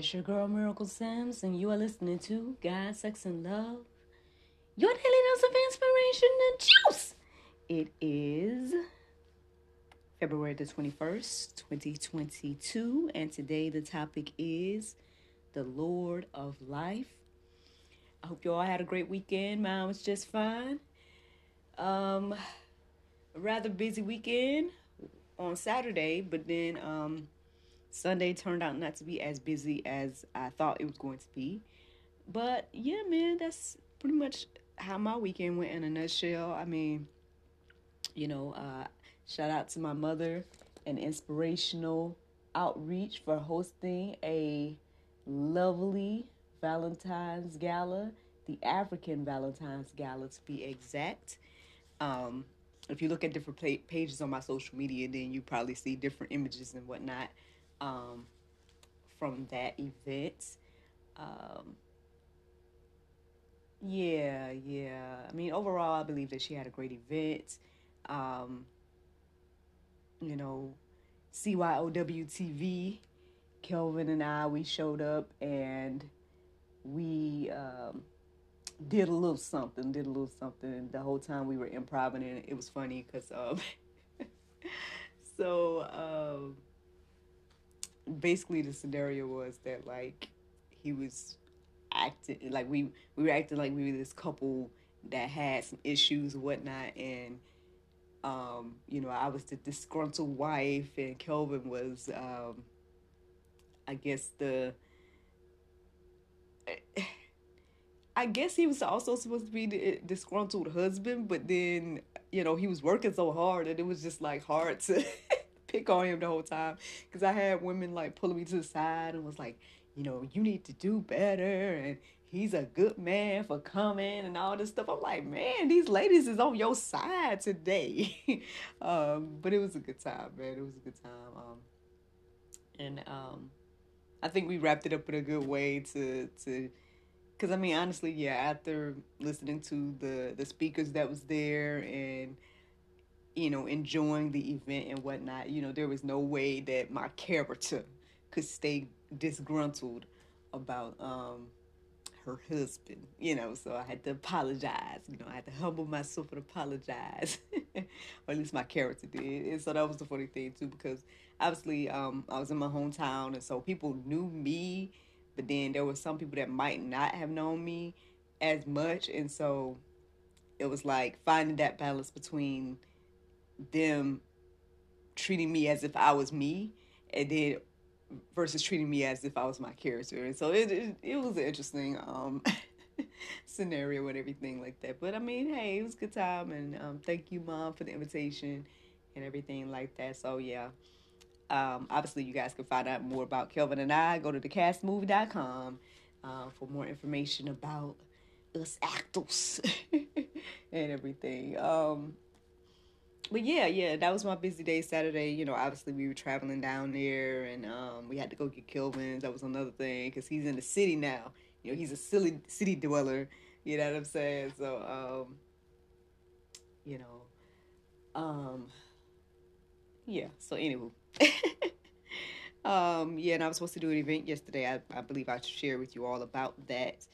It's your girl Miracle Sims, and you are listening to God, Sex, and Love, your daily dose of inspiration and juice. It is February the 21st, 2022, and today the topic is the Lord of Life. I hope you all had a great weekend. Mine was just fine. Um, rather busy weekend on Saturday, but then um, Sunday turned out not to be as busy as I thought it was going to be. But yeah, man, that's pretty much how my weekend went in a nutshell. I mean, you know, uh, shout out to my mother and inspirational outreach for hosting a lovely Valentine's Gala, the African Valentine's Gala to be exact. Um, if you look at different pages on my social media, then you probably see different images and whatnot um, from that event. Um, yeah, yeah. I mean, overall, I believe that she had a great event. Um, you know, CYOWTV, Kelvin and I, we showed up and we um, did a little something, did a little something. The whole time we were improvising, it was funny because um, so um, basically the scenario was that like he was acting like we we were acting like we were this couple that had some issues and whatnot, and um, you know I was the disgruntled wife, and Kelvin was um, I guess the I guess he was also supposed to be the disgruntled husband, but then you know he was working so hard and it was just like hard to pick on him the whole time because I had women like pulling me to the side and was like, you know, you need to do better and he's a good man for coming and all this stuff. I'm like, man, these ladies is on your side today. um, but it was a good time, man. It was a good time. Um, and um, I think we wrapped it up in a good way to to because I mean, honestly, yeah. After listening to the the speakers that was there and you know enjoying the event and whatnot, you know, there was no way that my character could stay disgruntled about um her husband, you know, so I had to apologize. You know, I had to humble myself and apologize. or at least my character did. And so that was the funny thing too, because obviously um I was in my hometown and so people knew me but then there were some people that might not have known me as much and so it was like finding that balance between them treating me as if I was me and then versus treating me as if I was my character and so it it, it was an interesting um scenario and everything like that but I mean hey it was a good time and um thank you mom for the invitation and everything like that so yeah um, obviously, you guys can find out more about Kelvin and I. Go to thecastmovie.com uh, for more information about us actors and everything. Um, but yeah, yeah, that was my busy day Saturday. You know, obviously we were traveling down there, and um, we had to go get Kelvin's. That was another thing because he's in the city now. You know, he's a silly city dweller. You know what I'm saying? So, um, you know, um, yeah. So anyway, um, yeah, and I was supposed to do an event yesterday. I, I believe I shared with you all about that,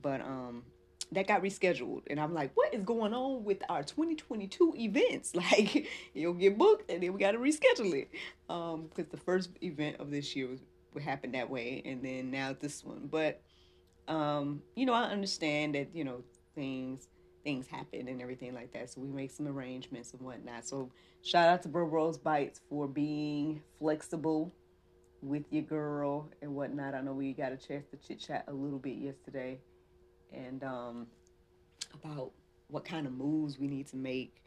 but um, that got rescheduled, and I'm like, what is going on with our 2022 events? Like, you'll get booked, and then we got to reschedule it, um, because the first event of this year would happen that way, and then now this one, but um, you know, I understand that you know things things happen and everything like that. So we make some arrangements and whatnot. So shout out to Bro Rose Bites for being flexible with your girl and whatnot. I know we got a chance to chit chat a little bit yesterday and um, about what kind of moves we need to make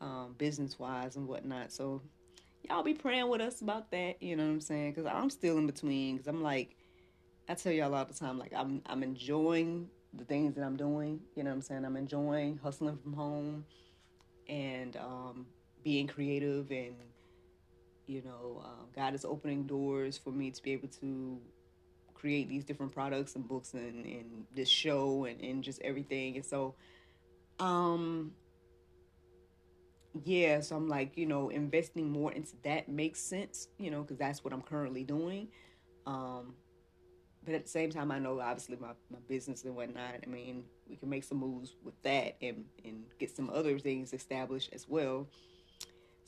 um, business wise and whatnot. So y'all be praying with us about that. You know what I'm saying? Because I'm still in between. Because I'm like, I tell y'all all the time, like I'm I'm enjoying the things that I'm doing. You know what I'm saying? I'm enjoying hustling from home and um, being creative and you know um, God is opening doors for me to be able to create these different products and books and, and this show and, and just everything. And so um yeah, so I'm like, you know, investing more into that makes sense, you know, because that's what I'm currently doing. Um, but at the same time, I know obviously my, my business and whatnot. I mean, we can make some moves with that and, and get some other things established as well.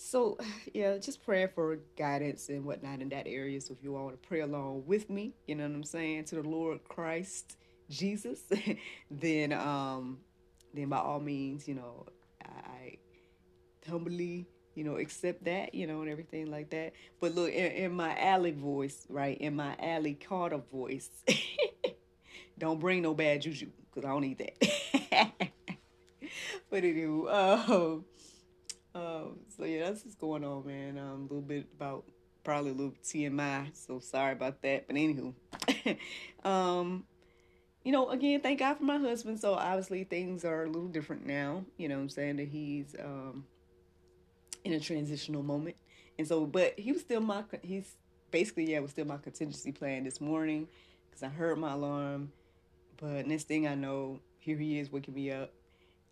So, yeah, just praying for guidance and whatnot in that area. So, if you all want to pray along with me, you know what I'm saying, to the Lord Christ Jesus, then, um, then by all means, you know, I humbly, you know, accept that, you know, and everything like that. But look, in, in my alley voice, right, in my alley Carter voice, don't bring no bad juju because I don't need that. but anyway, um, um, so yeah, that's what's going on, man. Um, a little bit about probably a little TMI, so sorry about that. But anywho, um, you know, again, thank God for my husband. So obviously things are a little different now. You know, I'm saying that he's um in a transitional moment, and so, but he was still my he's basically yeah was still my contingency plan this morning because I heard my alarm, but next thing I know, here he is waking me up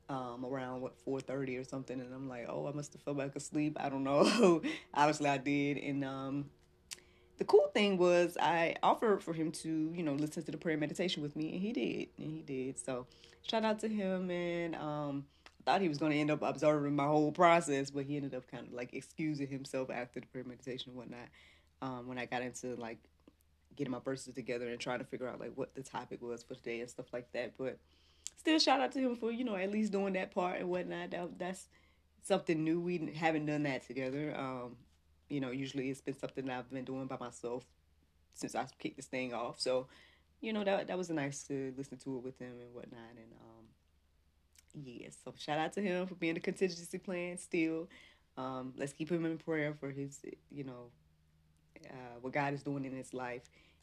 um, around what 4:30 or something, and I'm like, oh, I must have fell back asleep. I don't know. Obviously, I did, and um, the cool thing was I offered for him to, you know, listen to the prayer meditation with me, and he did, and he did. So, shout out to him, and um, I thought he was going to end up observing my whole process, but he ended up kind of like excusing himself after the prayer meditation and whatnot. Um, when I got into like getting my verses together and trying to figure out like what the topic was for today and stuff like that, but still shout out to him for you know at least doing that part and whatnot. That, that's something new. We haven't done that together. Um, you know, usually it's been something I've been doing by myself since I kicked this thing off. So, you know, that that was nice to listen to it with him and whatnot. And um, yeah, so shout out to him for being the contingency plan still. Um, let's keep him in prayer for his, you know, uh, what God is doing in his life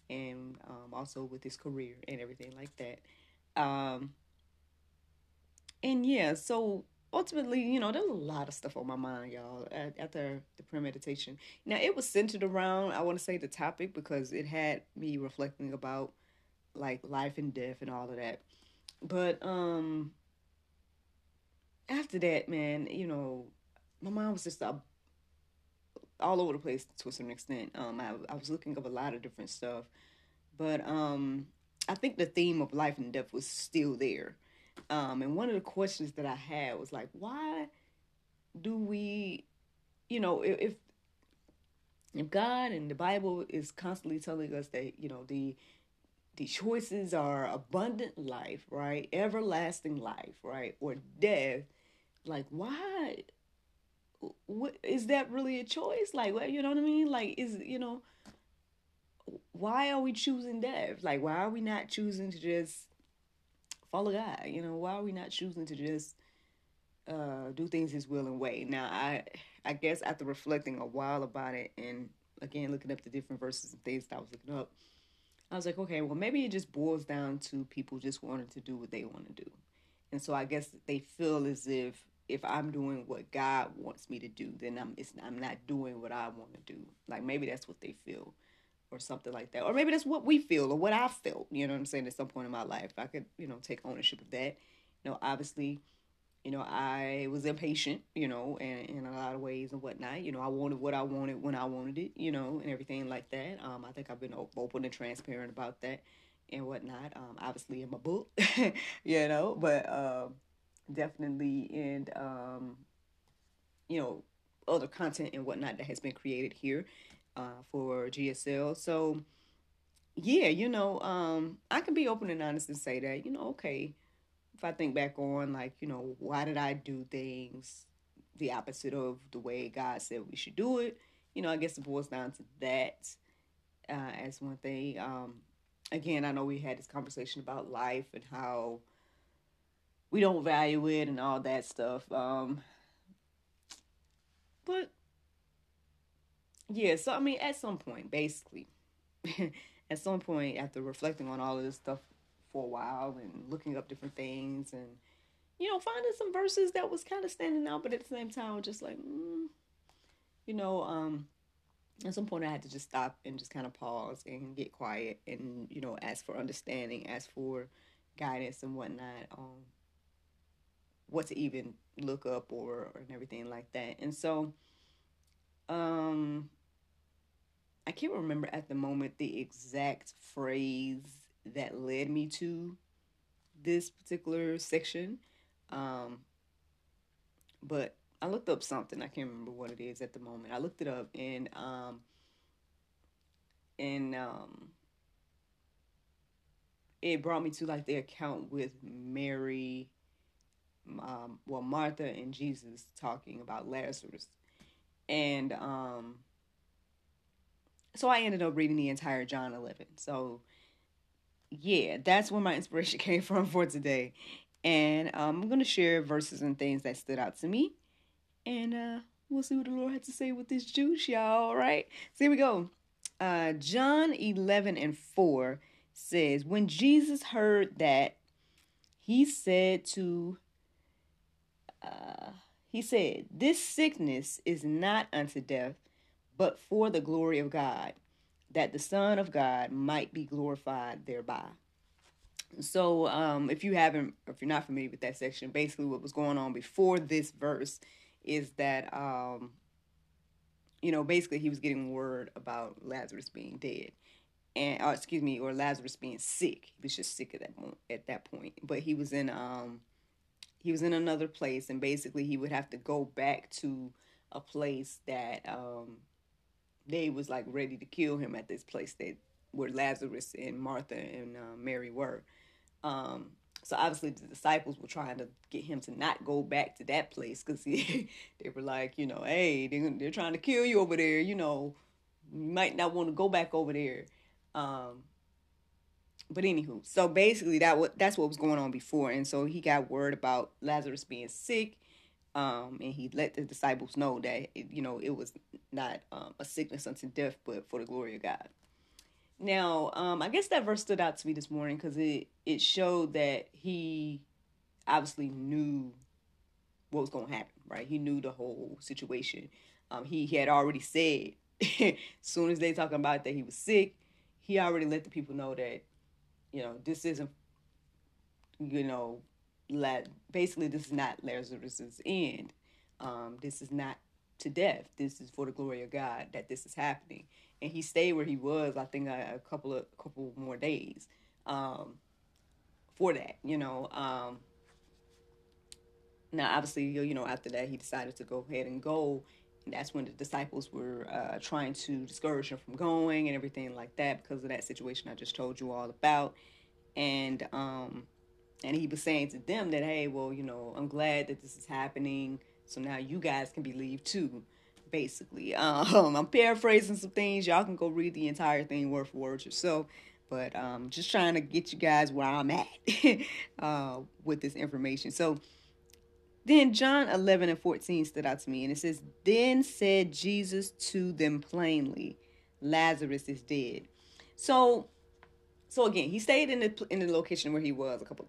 and um, also with his career and everything like that. Um, and yeah, so ultimately, you know, there's a lot of stuff on my mind, y'all, after the prayer meditation. Now, it was centered around, I want to say, the topic because it had me reflecting about like life and death and all of that. But um after that, man, you know, my mind was just uh, all over the place to a certain extent. Um, I, I was looking up a lot of different stuff, but um, I think the theme of life and death was still there. Um, and one of the questions that I had was like, why do we, you know, if if God and the Bible is constantly telling us that you know the the choices are abundant life, right, everlasting life, right, or death, like why? What is that really a choice? Like, what you know what I mean? Like, is you know, why are we choosing death? Like, why are we not choosing to just follow God. You know, why are we not choosing to just uh, do things His will and way? Now, I I guess after reflecting a while about it and again looking up the different verses and things that I was looking up, I was like, okay, well maybe it just boils down to people just wanting to do what they want to do, and so I guess they feel as if if I'm doing what God wants me to do, then I'm it's, I'm not doing what I want to do. Like maybe that's what they feel or something like that. Or maybe that's what we feel or what I felt, you know what I'm saying, at some point in my life. I could, you know, take ownership of that. You know, obviously, you know, I was impatient, you know, and in a lot of ways and whatnot. You know, I wanted what I wanted when I wanted it, you know, and everything like that. Um, I think I've been open and transparent about that and whatnot. Um, obviously in my book, you know, but um, definitely in um, you know, other content and whatnot that has been created here uh, for GSL. So, yeah, you know, um, I can be open and honest and say that, you know, okay, if I think back on, like, you know, why did I do things the opposite of the way God said we should do it? You know, I guess it boils down to that uh, as one thing. Um, again, I know we had this conversation about life and how we don't value it and all that stuff. Um, but yeah, so I mean, at some point, basically, at some point, after reflecting on all of this stuff for a while and looking up different things and you know finding some verses that was kind of standing out, but at the same time, just like, mm, you know, um, at some point I had to just stop and just kind of pause and get quiet and you know ask for understanding, ask for guidance and whatnot on what to even look up or and everything like that. And so, um, I can't remember at the moment the exact phrase that led me to this particular section. Um, but I looked up something. I can't remember what it is at the moment. I looked it up and um and um it brought me to like the account with Mary um well Martha and Jesus talking about Lazarus. And um so I ended up reading the entire John 11. So yeah, that's where my inspiration came from for today. And um, I'm going to share verses and things that stood out to me and uh, we'll see what the Lord had to say with this juice, y'all. All right. So here we go. Uh, John 11 and 4 says, When Jesus heard that, he said to, uh, he said, This sickness is not unto death, but for the glory of God, that the Son of God might be glorified thereby. So, um, if you haven't, if you're not familiar with that section, basically what was going on before this verse is that um you know basically he was getting word about Lazarus being dead and or excuse me or Lazarus being sick he was just sick at that at that point but he was in um he was in another place and basically he would have to go back to a place that um they was like ready to kill him at this place that where Lazarus and Martha and uh, Mary were um so obviously the disciples were trying to get him to not go back to that place because they were like, you know, hey, they're, they're trying to kill you over there. You know, you might not want to go back over there. Um, but anywho, so basically that what that's what was going on before, and so he got word about Lazarus being sick, um, and he let the disciples know that it, you know it was not um, a sickness unto death, but for the glory of God. Now, um, I guess that verse stood out to me this morning because it it showed that he obviously knew what was going to happen, right? He knew the whole situation. Um, he, he had already said, as soon as they talking about that he was sick, he already let the people know that, you know, this isn't, you know, la- basically this is not Lazarus's end. Um, this is not to death. This is for the glory of God that this is happening and he stayed where he was. I think a, a couple of couple more days um, for that. You know. Um, now, obviously, you know, after that, he decided to go ahead and go. That's when the disciples were uh, trying to discourage him from going and everything like that because of that situation I just told you all about. And um, and he was saying to them that, hey, well, you know, I'm glad that this is happening. So now you guys can believe too basically. Um, I'm paraphrasing some things. Y'all can go read the entire thing word for word yourself. But um, just trying to get you guys where I'm at uh, with this information. So then John 11 and 14 stood out to me. And it says, Then said Jesus to them plainly, Lazarus is dead. So, so again, he stayed in the in the location where he was a couple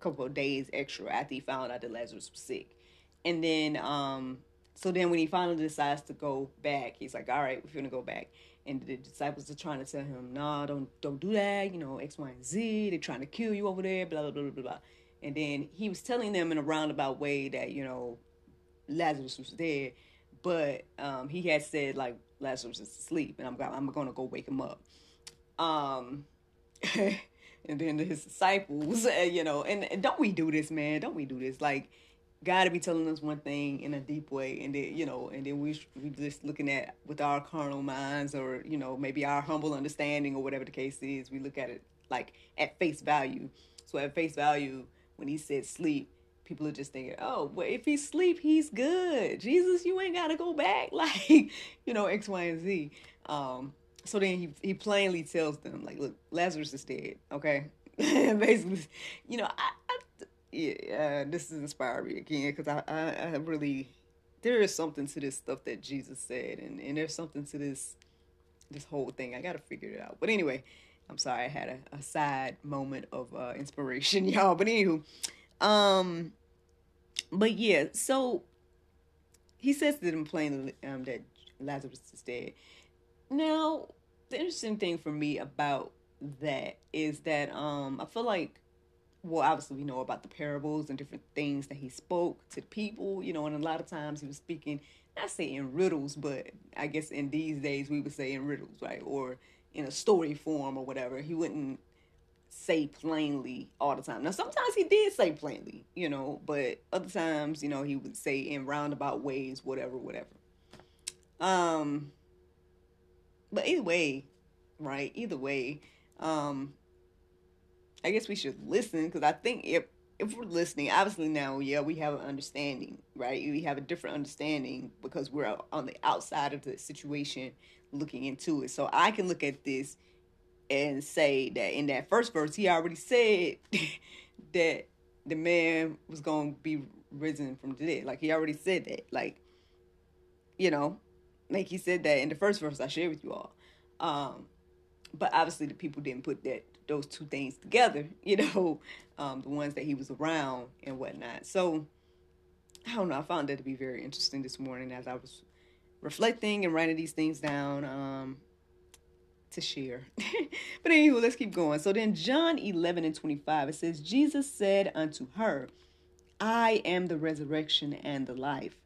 couple of days extra after he found out that Lazarus was sick. And then um so then when he finally decides to go back, he's like, all right, we're to go back. And the disciples are trying to tell him, no, nah, don't don't do that. You know, X, Y, and Z. They're trying to kill you over there. Blah blah blah blah blah. And then he was telling them in a roundabout way that you know Lazarus was dead, but um, he had said like Lazarus is asleep, and I'm I'm going to go wake him up. Um, and then his disciples, you know, and, and don't we do this, man? Don't we do this? Like God to be telling us one thing in a deep way, and then you know, and then we we just looking at with our carnal minds, or you know, maybe our humble understanding, or whatever the case is. We look at it like at face value. So at face value, when He said sleep, people are just thinking, oh, well, if he sleep, He's good. Jesus, you ain't gotta go back, like you know, X, Y, and Z. Um, so then he he plainly tells them, like, look, Lazarus is dead. Okay, basically, you know, I, I yeah, uh, this is inspiring me again because I, I, I really there is something to this stuff that Jesus said, and, and there's something to this this whole thing. I gotta figure it out. But anyway, I'm sorry I had a, a side moment of uh, inspiration, y'all. But anywho, um, but yeah, so he says to them plainly um, that Lazarus is dead. Now, the interesting thing for me about that is that um, I feel like well, obviously we know about the parables and different things that he spoke to people, you know, and a lot of times he was speaking, not say in riddles, but I guess in these days we would say in riddles, right? Or in a story form or whatever. He wouldn't say plainly all the time. Now sometimes he did say plainly, you know, but other times, you know, he would say in roundabout ways, whatever, whatever. Um but either way, right? Either way, um I guess we should listen because I think if if we're listening, obviously now, yeah, we have an understanding, right? We have a different understanding because we're on the outside of the situation looking into it. So I can look at this and say that in that first verse, he already said that the man was going to be risen from the dead. Like he already said that. Like, you know, like he said that in the first verse I shared with you all. Um, but obviously the people didn't put that those two things together, you know, um, the ones that he was around and whatnot. So I don't know. I found that to be very interesting this morning as I was reflecting and writing these things down um, to share. but anyway, let's keep going. So then, John 11 and 25, it says, Jesus said unto her, I am the resurrection and the life.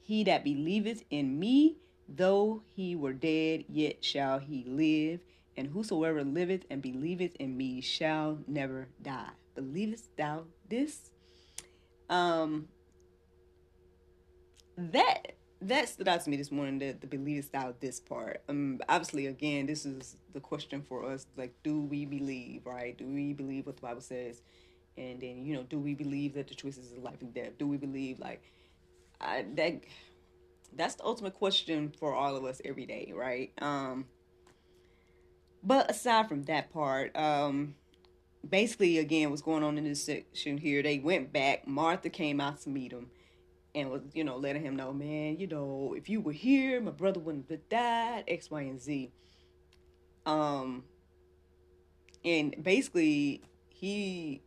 He that believeth in me, though he were dead, yet shall he live and whosoever liveth and believeth in me shall never die. Believest thou this? Um that that stood out to me this morning that the believest thou this part. Um obviously again this is the question for us like do we believe, right? Do we believe what the Bible says? And then, you know, do we believe that the choices of life and death? Do we believe like I that that's the ultimate question for all of us every day, right? Um but aside from that part, um, basically, again, what's going on in this section here, they went back. Martha came out to meet him and was, you know, letting him know, man, you know, if you were here, my brother wouldn't have died, X, Y, and Z. Um, and basically, he,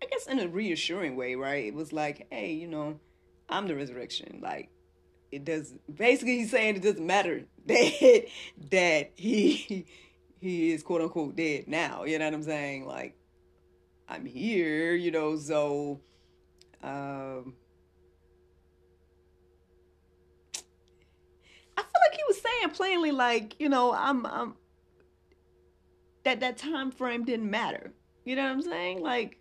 I guess, in a reassuring way, right? It was like, hey, you know, I'm the resurrection. Like, it does. Basically, he's saying it doesn't matter that that he he is quote unquote dead now. You know what I'm saying? Like, I'm here, you know, so um I feel like he was saying plainly, like, you know, I'm I'm that that time frame didn't matter. You know what I'm saying? Like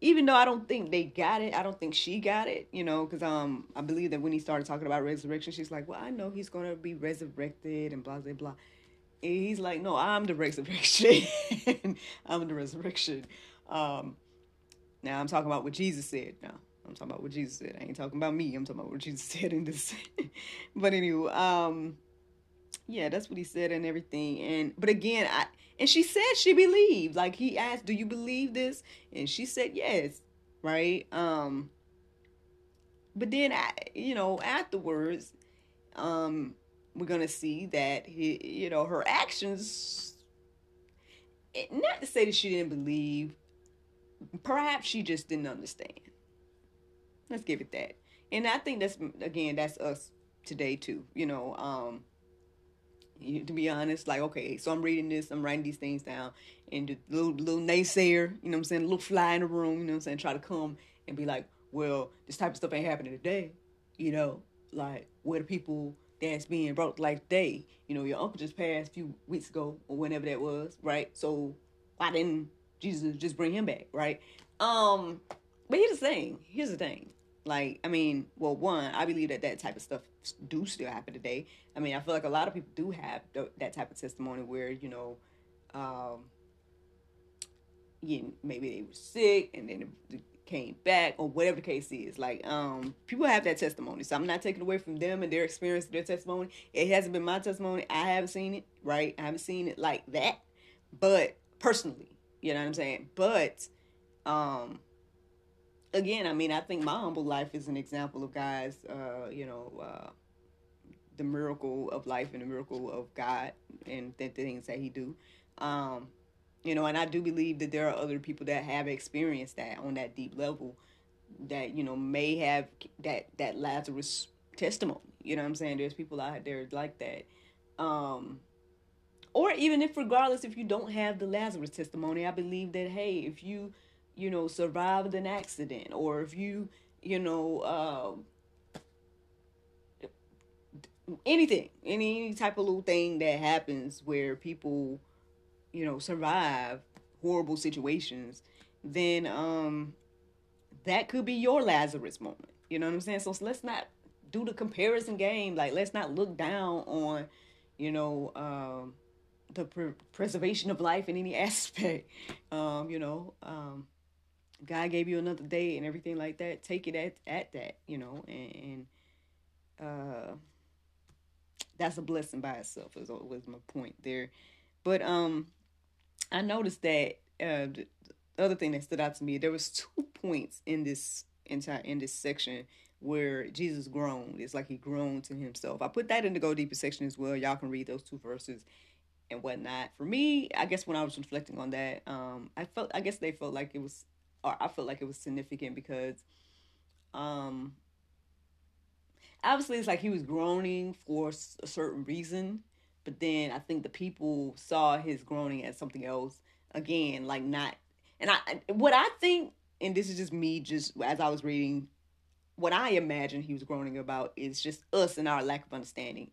even though I don't think they got it, I don't think she got it, you know, because um, I believe that when he started talking about resurrection, she's like, "Well, I know he's gonna be resurrected and blah blah blah." He's like, no, I'm the resurrection. I'm the resurrection. Um, now I'm talking about what Jesus said. Now I'm talking about what Jesus said. I ain't talking about me. I'm talking about what Jesus said in this. but anyway, um, yeah, that's what he said and everything. And but again, I and she said she believed. Like he asked, "Do you believe this?" And she said yes. Right. Um. But then, I, you know, afterwards, um, we're gonna see that he, you know, her actions. Not to say that she didn't believe, perhaps she just didn't understand. Let's give it that. And I think that's again, that's us today too. You know, um, to be honest, like okay, so I'm reading this, I'm writing these things down, and the little little naysayer, you know what I'm saying, little fly in the room, you know what I'm saying, try to come and be like, well, this type of stuff ain't happening today, you know, like where the people that's being brought like they, you know, your uncle just passed a few weeks ago or whenever that was, right? So why didn't Jesus just bring him back, right? Um, but here's the thing. Here's the thing. Like, I mean, well, one, I believe that that type of stuff do still happen today. I mean, I feel like a lot of people do have that type of testimony where you know, um, you maybe they were sick and then the, came back or whatever the case is. Like, um, people have that testimony. So I'm not taking away from them and their experience, their testimony. It hasn't been my testimony. I haven't seen it, right? I haven't seen it like that. But personally, you know what I'm saying? But um again, I mean, I think my humble life is an example of guys, uh, you know, uh, the miracle of life and the miracle of God and the things that He do. Um, you know, and I do believe that there are other people that have experienced that on that deep level, that you know may have that that Lazarus testimony. You know what I'm saying? There's people out there like that. Um, or even if regardless if you don't have the Lazarus testimony, I believe that hey, if you you know survived an accident or if you you know uh, anything any type of little thing that happens where people you know survive horrible situations then um that could be your lazarus moment you know what i'm saying? So let's not do the comparison game like let's not look down on you know um the pre- preservation of life in any aspect um you know um god gave you another day and everything like that take it at at that you know and, and uh that's a blessing by itself is was my point there. But um i noticed that uh the other thing that stood out to me there was two points in this entire in this section where jesus groaned. It's like he groaned to himself. I put that in the go deeper section as well. Y'all can read those two verses and whatnot. For me i guess when i was reflecting on that um i felt i guess they felt like it was or i felt like it was significant because um obviously it's like he was groaning for a certain reason but then i think the people saw his groaning as something else. Again like not and i what i think and this is just me just as i was reading what i imagine he was groaning about is just us and our lack of understanding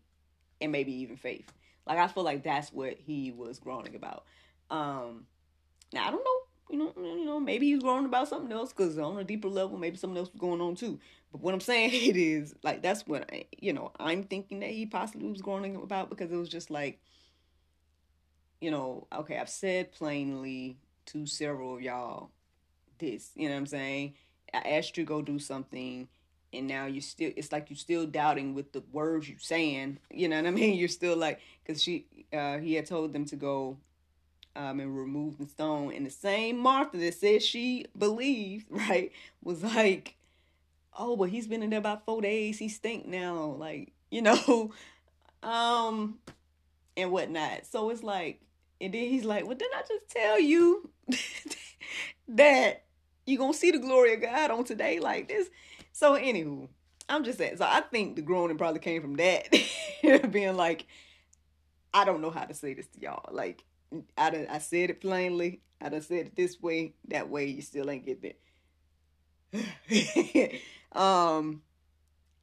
and maybe even faith. Like i feel like that's what he was groaning about. Um now i don't know you know, you know, maybe he's groaning about something else because on a deeper level, maybe something else was going on too. But what I'm saying it is like that's what I, you know I'm thinking that he possibly was groaning about because it was just like, you know, okay, I've said plainly to several of y'all this, you know what I'm saying. I asked you to go do something, and now you still it's like you're still doubting with the words you're saying. You know what I mean? You're still like because she uh, he had told them to go um, and remove the stone. And the same Martha that said she believed, right, was like, oh, but he's been in there about four days. He stink now, like you know, um, and whatnot. So it's like, and then he's like, well, didn't I just tell you that you gonna see the glory of God on today like this? So anywho, I'm just saying. So I think the groaning probably came from that, being like, I don't know how to say this to y'all, like I done, I said it plainly. I done said it this way. That way, you still ain't getting it. Um,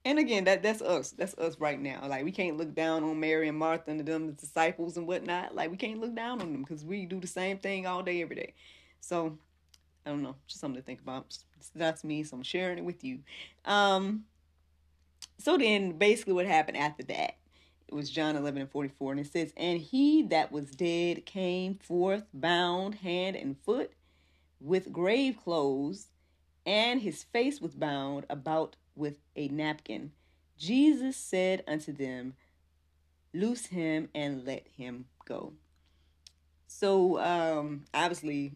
and again, that that's us. That's us right now. Like we can't look down on Mary and Martha and them the disciples and whatnot. Like we can't look down on them because we do the same thing all day, every day. So I don't know, just something to think about. That's me, so I'm sharing it with you. Um, so then, basically, what happened after that? it was John 11 and 44, and it says, And he that was dead came forth bound hand and foot with grave clothes, and his face was bound about with a napkin. Jesus said unto them, Loose him and let him go. So, um, obviously,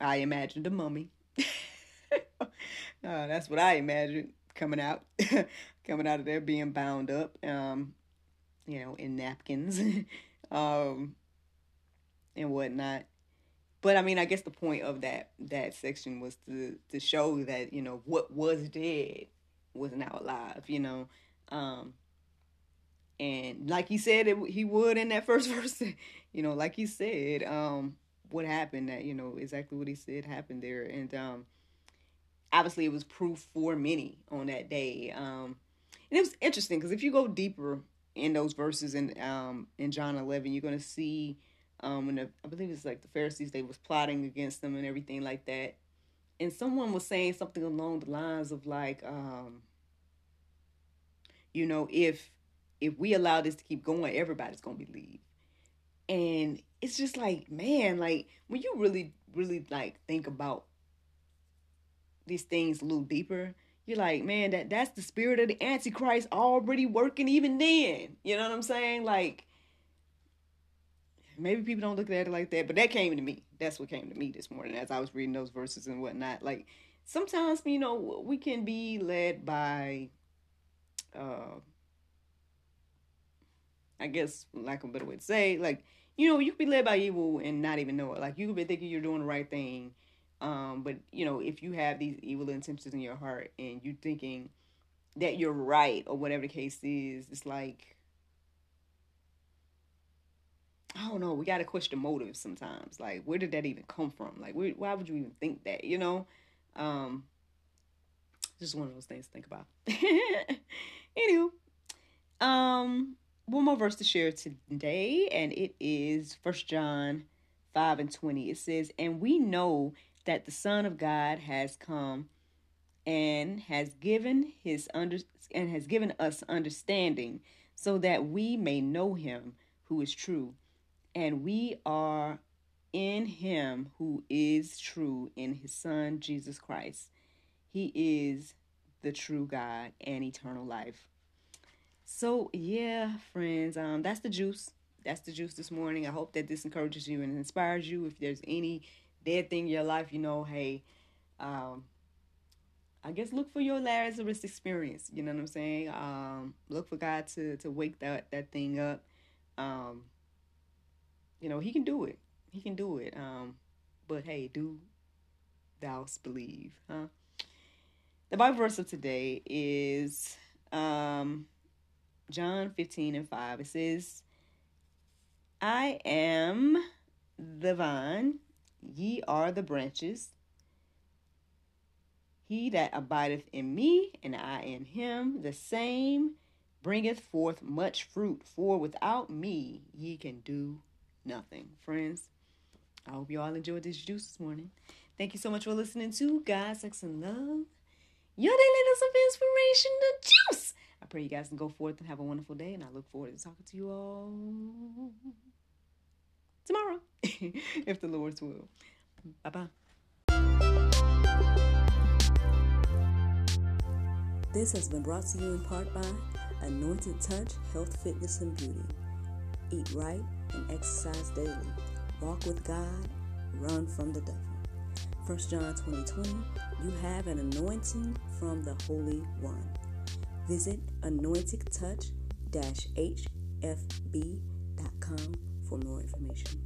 I imagined a mummy. uh, that's what I imagined coming out, coming out of there being bound up. Um, you know, in napkins um, and whatnot. But I mean, I guess the point of that that section was to to show that you know what was dead was now alive. You know, um, and like he said, it, he would in that first verse. You know, like he said, um, what happened that you know exactly what he said happened there, and um, obviously it was proof for many on that day. Um, and it was interesting because if you go deeper in those verses in um in John 11 you're to see um when the, I believe it's like the Pharisees they was plotting against them and everything like that and someone was saying something along the lines of like um you know if if we allow this to keep going everybody's to believe and it's just like man like when you really really like think about these things a little deeper you're like, man, that that's the spirit of the Antichrist already working even then. You know what I'm saying? Like, maybe people don't look at it like that, but that came to me. That's what came to me this morning as I was reading those verses and whatnot. Like, sometimes you know we can be led by uh I guess like a better way to say, like, you know, you can be led by evil and not even know it. Like you could be thinking you're doing the right thing. Um, but you know, if you have these evil intentions in your heart and you thinking that you're right or whatever the case is, it's like I don't know. We got to question motives sometimes. Like, where did that even come from? Like, where, why would you even think that? You know, um, just one of those things to think about. Anywho, um, one more verse to share today, and it is First John five and twenty. It says, "And we know that the Son of God has come." and has given his under and has given us understanding so that we may know him who is true and we are in him who is true in his son Jesus Christ. He is the true God and eternal life. So yeah, friends, um that's the juice. That's the juice this morning. I hope that this encourages you and inspires you. If there's any dead thing in your life, you know, hey, um, I guess look for your Lazarus experience. You know what I'm saying? Um, look for God to to wake that that thing up. Um, you know, he can do it. He can do it. Um, but hey, do thou believe, huh? The Bible verse of today is um, John 15 and 5. It says, I am the vine, ye are the branches. He that abideth in me, and I in him, the same bringeth forth much fruit. For without me ye can do nothing. Friends, I hope you all enjoyed this juice this morning. Thank you so much for listening to God, Sex, and Love. Your daily dose of inspiration, the juice. I pray you guys can go forth and have a wonderful day, and I look forward to talking to you all tomorrow, if the Lord's will. Bye bye. This has been brought to you in part by Anointed Touch Health, Fitness, and Beauty. Eat right and exercise daily. Walk with God, run from the devil. 1 John 20 20, you have an anointing from the Holy One. Visit anointedtouch-hfb.com for more information.